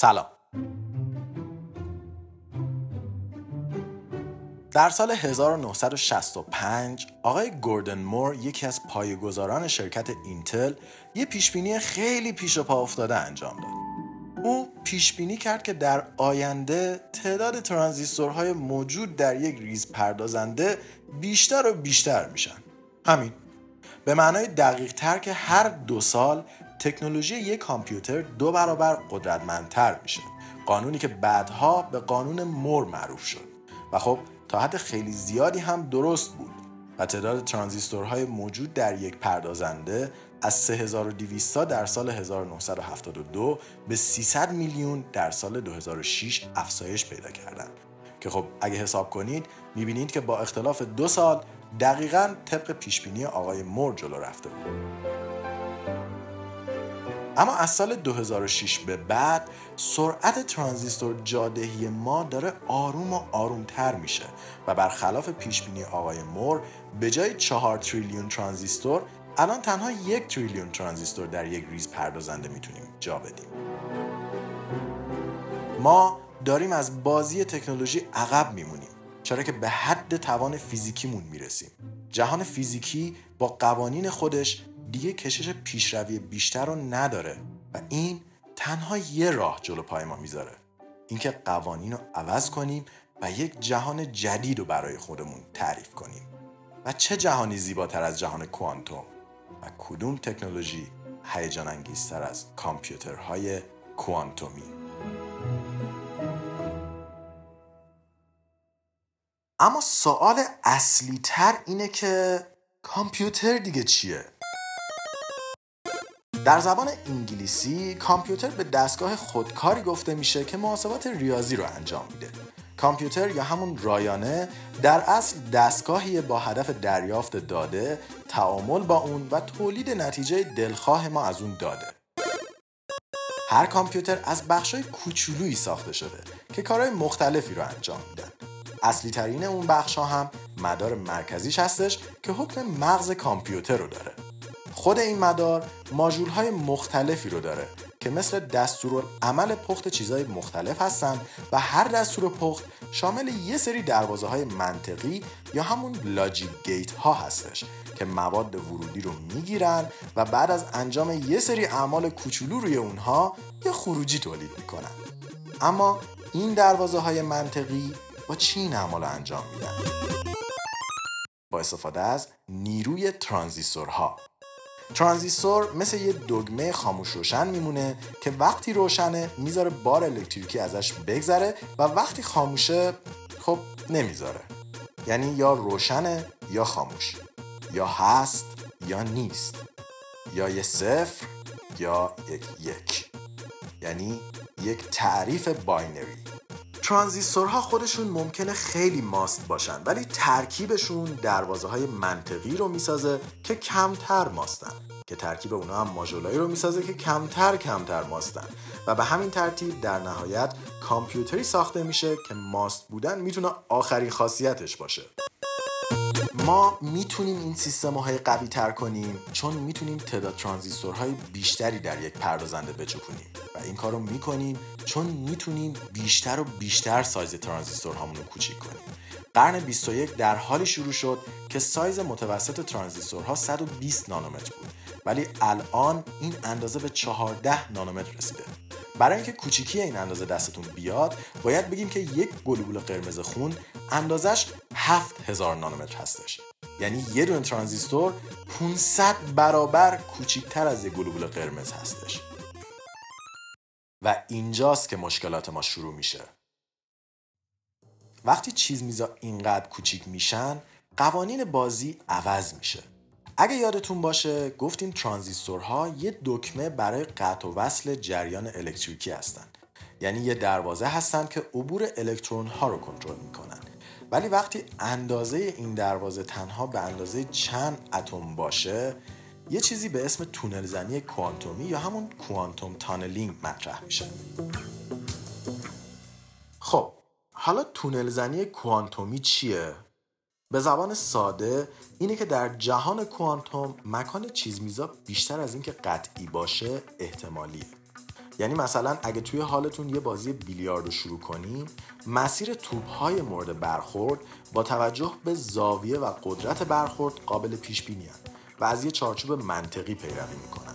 سلام در سال 1965 آقای گوردن مور یکی از پایه‌گذاران شرکت اینتل یه پیشبینی خیلی پیش و پا افتاده انجام داد. او پیش بینی کرد که در آینده تعداد ترانزیستورهای موجود در یک ریز پردازنده بیشتر و بیشتر میشن. همین. به معنای دقیق تر که هر دو سال تکنولوژی یک کامپیوتر دو برابر قدرتمندتر میشه. قانونی که بعدها به قانون مور معروف شد. و خب تا حد خیلی زیادی هم درست بود و تعداد ترانزیستورهای موجود در یک پردازنده از 3200 در سال 1972 به 300 میلیون در سال 2006 افزایش پیدا کردند که خب اگه حساب کنید می‌بینید که با اختلاف دو سال دقیقا طبق پیشبینی آقای مور جلو رفته بود اما از سال 2006 به بعد سرعت ترانزیستور جا دهی ما داره آروم و آرومتر میشه و برخلاف پیشبینی آقای مور به جای 4 تریلیون ترانزیستور الان تنها یک تریلیون ترانزیستور در یک ریز پردازنده می‌تونیم جا بدیم. ما داریم از بازی تکنولوژی عقب میمونیم چرا که به حد توان فیزیکیمون می‌رسیم. جهان فیزیکی با قوانین خودش دیگه کشش پیشروی بیشتر رو نداره و این تنها یه راه جلو پای ما می‌ذاره. اینکه قوانین رو عوض کنیم و یک جهان جدید رو برای خودمون تعریف کنیم. و چه جهانی زیباتر از جهان کوانتوم؟ و کدوم تکنولوژی هیجان انگیزتر از کامپیوترهای کوانتومی؟ اما سوال اصلی تر اینه که کامپیوتر دیگه چیه؟ در زبان انگلیسی کامپیوتر به دستگاه خودکاری گفته میشه که محاسبات ریاضی رو انجام میده. کامپیوتر یا همون رایانه در اصل دستگاهی با هدف دریافت داده تعامل با اون و تولید نتیجه دلخواه ما از اون داده. هر کامپیوتر از بخشای کوچولویی ساخته شده که کارهای مختلفی رو انجام میدن اصلی ترین اون بخش ها هم مدار مرکزیش هستش که حکم مغز کامپیوتر رو داره. خود این مدار ماژول های مختلفی رو داره که مثل دستور عمل پخت چیزهای مختلف هستن و هر دستور پخت شامل یه سری دروازه های منطقی یا همون لاجیک گیت ها هستش که مواد ورودی رو می‌گیرن و بعد از انجام یه سری اعمال کوچولو روی اونها یه خروجی تولید می‌کنن اما این دروازه های منطقی با چی اعمال انجام میدن؟ با استفاده از نیروی ترانزیستورها ترانزیستور مثل یه دگمه خاموش روشن میمونه که وقتی روشنه می‌ذاره بار الکتریکی ازش بگذره و وقتی خاموشه خب نمی‌ذاره. یعنی یا روشنه یا خاموش. یا هست یا نیست. یا یه صفر یا یک یک. یعنی یک تعریف binary. ترانزیستورها خودشون ممکنه خیلی ماست باشن ولی ترکیبشون دروازه های منطقی رو می‌سازه که کمتر ماستن. که ترکیب اونا هم ماژولایی رو می‌سازه که کمتر کمتر ماستن. و به همین ترتیب در نهایت کامپیوتری ساخته میشه که ماست بودن می‌تونه آخرین خاصیتش باشه. ما می‌تونیم این سیستم های قوی تر کنیم چون می‌تونیم تعداد ترانزیستورهای بیشتری در یک پردازنده بچپونیم این کار رو می‌کنیم چون می‌تونیم بیشتر و بیشتر سایز ترانزیستورهامون رو کوچیک کنیم قرن 21 در حالی شروع شد که سایز متوسط ترانزیستورها 120 نانومتر بود ولی الان این اندازه به 14 نانومتر رسیده. برای اینکه کوچیکی این اندازه دستتون بیاد باید بگیم که یک گلوبول قرمز خون اندازش 7000 نانومتر هستش. یعنی یه دونه ترانزیستور 500 برابر کوچیکتر از یک گلوبول قرمز هستش. و اینجاست که مشکلات ما شروع میشه. وقتی چیز میزا اینقدر کوچیک میشن قوانین بازی عوض میشه. اگه یادتون باشه گفتیم ترانزیستورها یه دکمه برای قطع و وصل جریان الکتریکی هستند یعنی یه دروازه هستند که عبور الکترون ها رو کنترل می‌کنن. ولی وقتی اندازه این دروازه تنها به اندازه چند اتم باشه یه چیزی به اسم تونل زنی کوانتومی یا همون کوانتوم تانلینگ مطرح میشه. خب حالا تونل زنی کوانتومی چیه؟ به زبان ساده اینه که در جهان کوانتوم مکان چیزمیزا بیشتر از اینکه قطعی باشه احتمالیه. یعنی مثلا اگه توی حالتون یه بازی بیلیارد رو شروع کنیم مسیر توپ های مورد برخورد با توجه به زاویه و قدرت برخورد قابل پیش بینی و از یه چارچوب منطقی پیروی می‌کنن.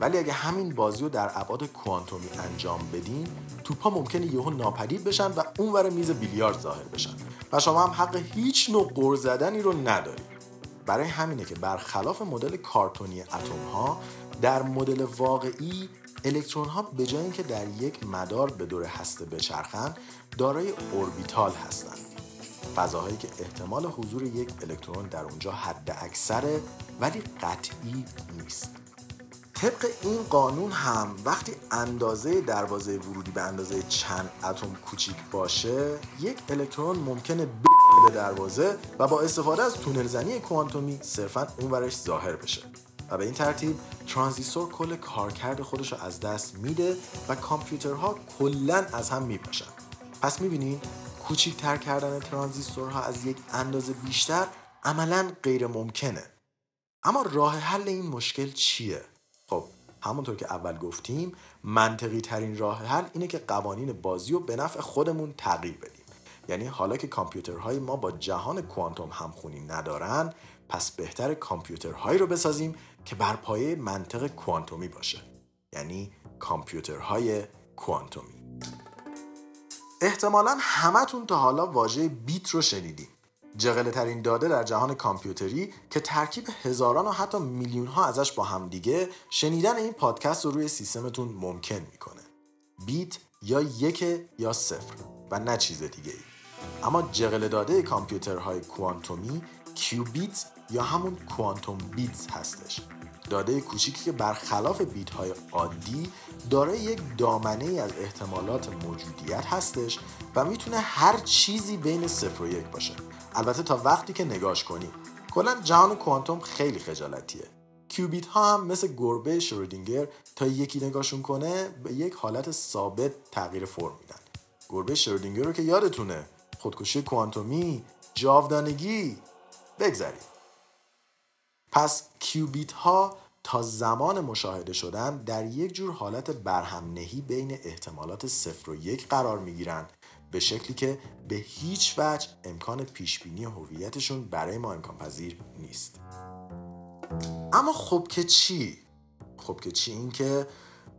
ولی اگه همین بازی رو در ابعاد کوانتومی انجام بدین توپا ممکنه یهو ناپدید بشن و اونور میز بیلیارد ظاهر بشن. و شما هم حق هیچ نوع قر زدنی رو ندارید. برای همینه که برخلاف مدل کارتونی اتم ها در مدل واقعی الکترون ها به جای اینکه در یک مدار به دور هسته بچرخند دارای اوربیتال هستند فضاهایی که احتمال حضور یک الکترون در اونجا حد اکثره ولی قطعی نیست. طبق این قانون هم وقتی اندازه دروازه ورودی به اندازه چند اتم کوچیک باشه یک الکترون ممکنه به دروازه و با استفاده از تونل زنی کوانتومی صرفا اونورش ظاهر بشه. و به این ترتیب ترانزیستور کل کارکرد خودش رو از دست میده و کامپیوترها کلا از هم میپاشن. پس می‌بینید کوچیکتر کردن ترانزیستورها از یک اندازه بیشتر عملا غیر ممکنه اما راه حل این مشکل چیه؟ خب همونطور که اول گفتیم منطقی ترین راه حل اینه که قوانین بازی رو به نفع خودمون تغییر بدیم. یعنی حالا که کامپیوترهای ما با جهان کوانتوم همخونی ندارن پس بهتر کامپیوترهایی رو بسازیم که بر پایه منطق کوانتومی باشه. یعنی کامپیوترهای کوانتومی. احتمالا همتون تا حالا واژه بیت رو شنیدیم جغله ترین داده در جهان کامپیوتری که ترکیب هزاران و حتی میلیون ها ازش با هم دیگه شنیدن این پادکست رو روی سیستمتون ممکن می‌کنه. بیت یا یک یا صفر و نه چیز دیگه ای اما جغل داده کامپیوترهای کوانتومی کیوبیت یا همون کوانتوم بیتز هستش. داده کوچیکی که برخلاف بیت های عادی دارای یک دامنه ای از احتمالات موجودیت هستش و می‌تونه هر چیزی بین صفر و یک باشه. البته تا وقتی که نگاش کنی. کلا جهان کوانتوم خیلی خجالتیه. کیوبیت ها هم مثل گربه شرودینگر تا یکی نگاشون کنه به یک حالت ثابت تغییر فرم میدن. گربه شرودینگر رو که یادتونه. خودکشی کوانتومی جاودانگی بگذریم. پس کیوبیت ها تا زمان مشاهده شدن در یک جور حالت برهمنهی بین احتمالات صفر و یک قرار می گیرند به شکلی که به هیچ وجه امکان پیشبینی هویتشون برای ما امکان پذیر نیست. اما خب که چی؟ خب که چی؟ این که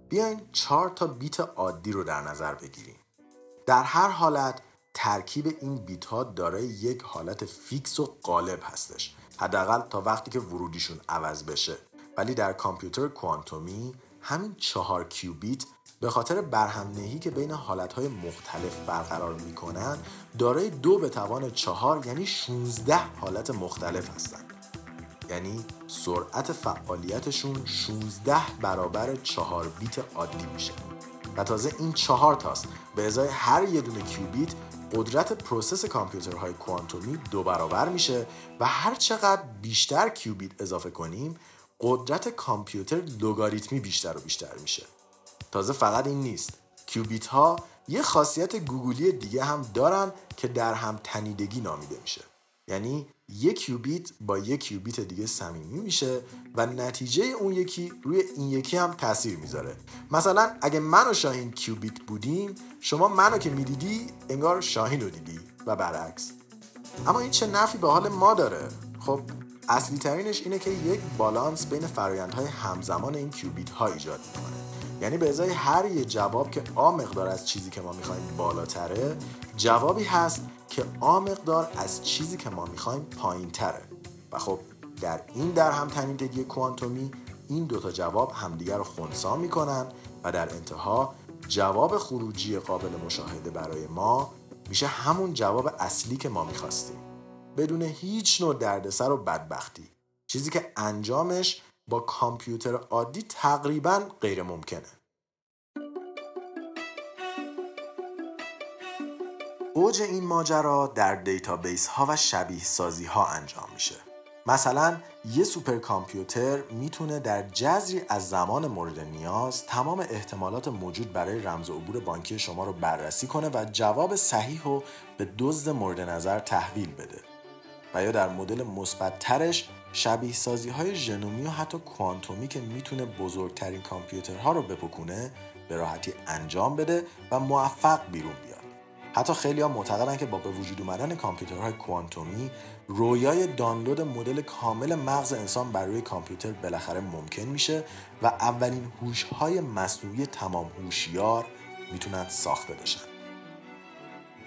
بیاین چهار تا بیت عادی رو در نظر بگیریم. در هر حالت ترکیب این بیت ها دارای یک حالت فیکس و غالب هستش. حداقل تا وقتی که ورودیشون عوض بشه. ولی در کامپیوتر کوانتومی همین چهار کیوبیت به خاطر برهمنهی که بین حالتهای مختلف برقرار می‌کنن دارای دو به توان چهار یعنی 16 حالت مختلف هستند یعنی سرعت فعالیتشون 16 برابر چهار بیت عادی میشه. و تازه این چهار تاست. به ازای هر یه دونه کیوبیت قدرت process کامپیوترهای کوانتومی دو برابر میشه و هر چقدر بیشتر کیوبیت اضافه کنیم قدرت کامپیوتر لوگاریتمی بیشتر و بیشتر میشه. تازه فقط این نیست. کیوبیت ها یه خاصیت گوگولی دیگه هم دارن که در هم تنیدگی نامیده میشه. یعنی یک کیوبیت با یک کیوبیت دیگه صمیمی میشه و نتیجه اون یکی روی این یکی هم تاثیر می‌ذاره. مثلا اگه من و شاهین کیوبیت بودیم شما منو که می‌دیدی انگار شاهین رو دیدی. و برعکس. اما این چه نفی به حال ما داره؟ خب اصلی ترینش اینه که یک بالانس بین فرایندهای همزمان این کیوبیت ها ایجاد می‌کنه. یعنی به ازای هر یه جواب که آ مقدار از چیزی که ما می‌خوایم بالاتره جوابی هست که آ مقدار از چیزی که ما می‌خوایم پایین تره و خب در این در هم تنیدگی کوانتومی این دوتا جواب همدیگر رو خونسا می‌کنن و در انتها جواب خروجی قابل مشاهده برای ما میشه همون جواب اصلی که ما می‌خواستیم. بدون هیچ نوع دردسر و بدبختی. چیزی که انجامش با کامپیوتر عادی تقریبا غیر ممکنه. اوج این ماجرا در database ها و شبیه سازی ها انجام میشه. مثلا یه سوپر کامپیوتر می‌تونه در جذری از زمان مورد نیاز تمام احتمالات موجود برای رمز عبور بانکی شما رو بررسی کنه و جواب صحیح رو به دزد مورد نظر تحویل بده. و یا در مدل مثبتترش شبیه سازی های ژنومی و حتی کوانتومی که می‌تونه بزرگترین کامپیوترها رو بپکونه به راحتی انجام بده و موفق بیرون بیاد. حتی خیلی ها معتقدن که با به وجود اومدن کامپیوترهای کوانتومی رویای دانلود مدل کامل مغز انسان بر روی کامپیوتر بالاخره ممکن میشه و اولین هوش‌های مصنوعی تمام هوشیار می‌تونن ساخته بشن.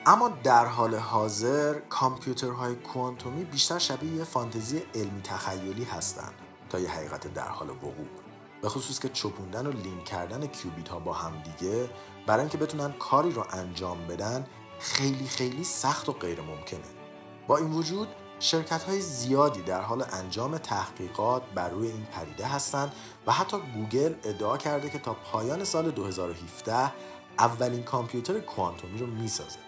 اما در حال حاضر کامپیوترهای کوانتومی بیشتر شبیه یه فانتزی علمی تخیلی هستند تا یه حقیقت در حال وقوع. به خصوص که چپوندن و لینک کردن کیوبیت ها با هم دیگه برای اینکه بتونن کاری رو انجام بدن خیلی خیلی سخت و غیر ممکنه. با این وجود شرکت های زیادی در حال انجام تحقیقات بر روی این پدیده هستند و حتی گوگل ادعا کرده که تا پایان سال 2017 اولین کامپیوتر کوانتومی رو می‌سازه.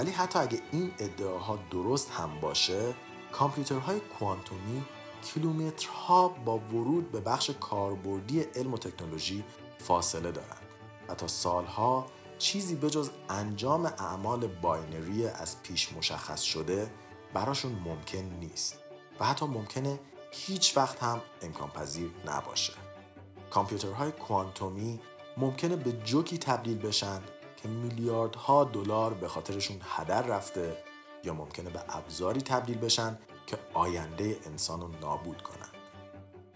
ولی حتی اگه این ادعاها درست هم باشه کامپیوترهای کوانتومی کیلومترها با ورود به بخش کاربردی علم و تکنولوژی فاصله دارند و تا سالها چیزی بجز انجام اعمال binary از پیش مشخص شده براشون ممکن نیست و حتی ممکنه هیچ وقت هم امکان پذیر نباشه. کامپیوترهای کوانتومی ممکنه به جوکی تبدیل بشن که میلیاردها دلار به خاطرشون هدر رفته یا ممکنه به ابزاری تبدیل بشن که آینده انسان رو نابود کنن.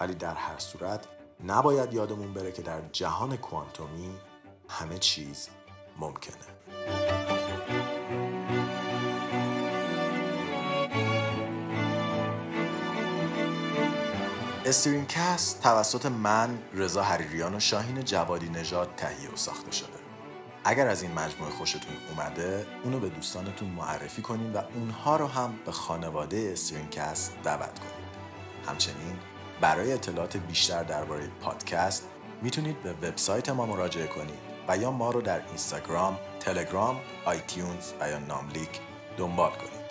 ولی در هر صورت نباید یادمون بره که در جهان کوانتومی همه چیز ممکنه. استرینکست توسط من رضا حریریان و شاهین جوادی نژاد تهیه و ساخته شده. اگر از این مجموعه خوشتون اومده اونو به دوستانتون معرفی کنین و اونها رو هم به خانواده StringCast دعوت کنید همچنین برای اطلاعات بیشتر درباره پادکست می‌تونید به وبسایت ما مراجعه کنید و یا ما رو در اینستاگرام، تلگرام، iTunes و یا ناملیک دنبال کنید.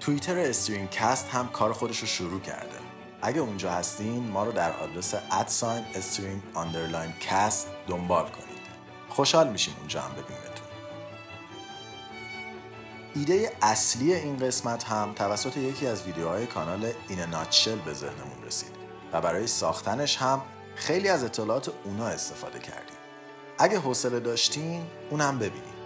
توییتر StringCast هم کار خودش رو شروع کرده. اگه اونجا هستین ما رو در آدرس at sign string underline cast دنبال کنید. خوشحال میشیم اونجا هم ببینیمتون. ایده اصلی این قسمت هم توسط یکی از ویدیوهای کانال این ناتشل به ذهنمون رسید و برای ساختنش هم خیلی از اطلاعات اونا استفاده کردیم. اگه حوصله داشتین اون هم ببینید.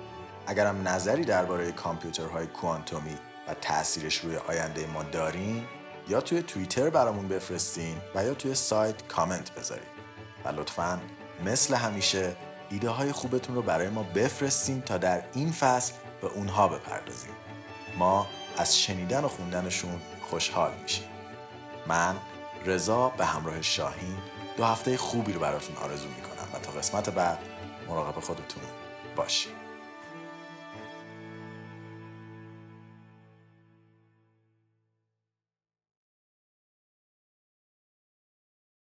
اگرم نظری درباره کامپیوترهای کوانتومی و تاثیرش روی آینده ما دارین یا توی توییتر برامون بفرستین و یا توی سایت کامنت بذارین و لطفا مثل همیشه ایده های خوبتون رو برای ما بفرستین تا در این فصل به اونها بپردازیم. ما از شنیدن و خوندنشون خوشحال میشیم. من رضا به همراه شاهین دو هفته خوبی رو براتون آرزو می‌کنم و تا قسمت بعد مراقب خودتون باشید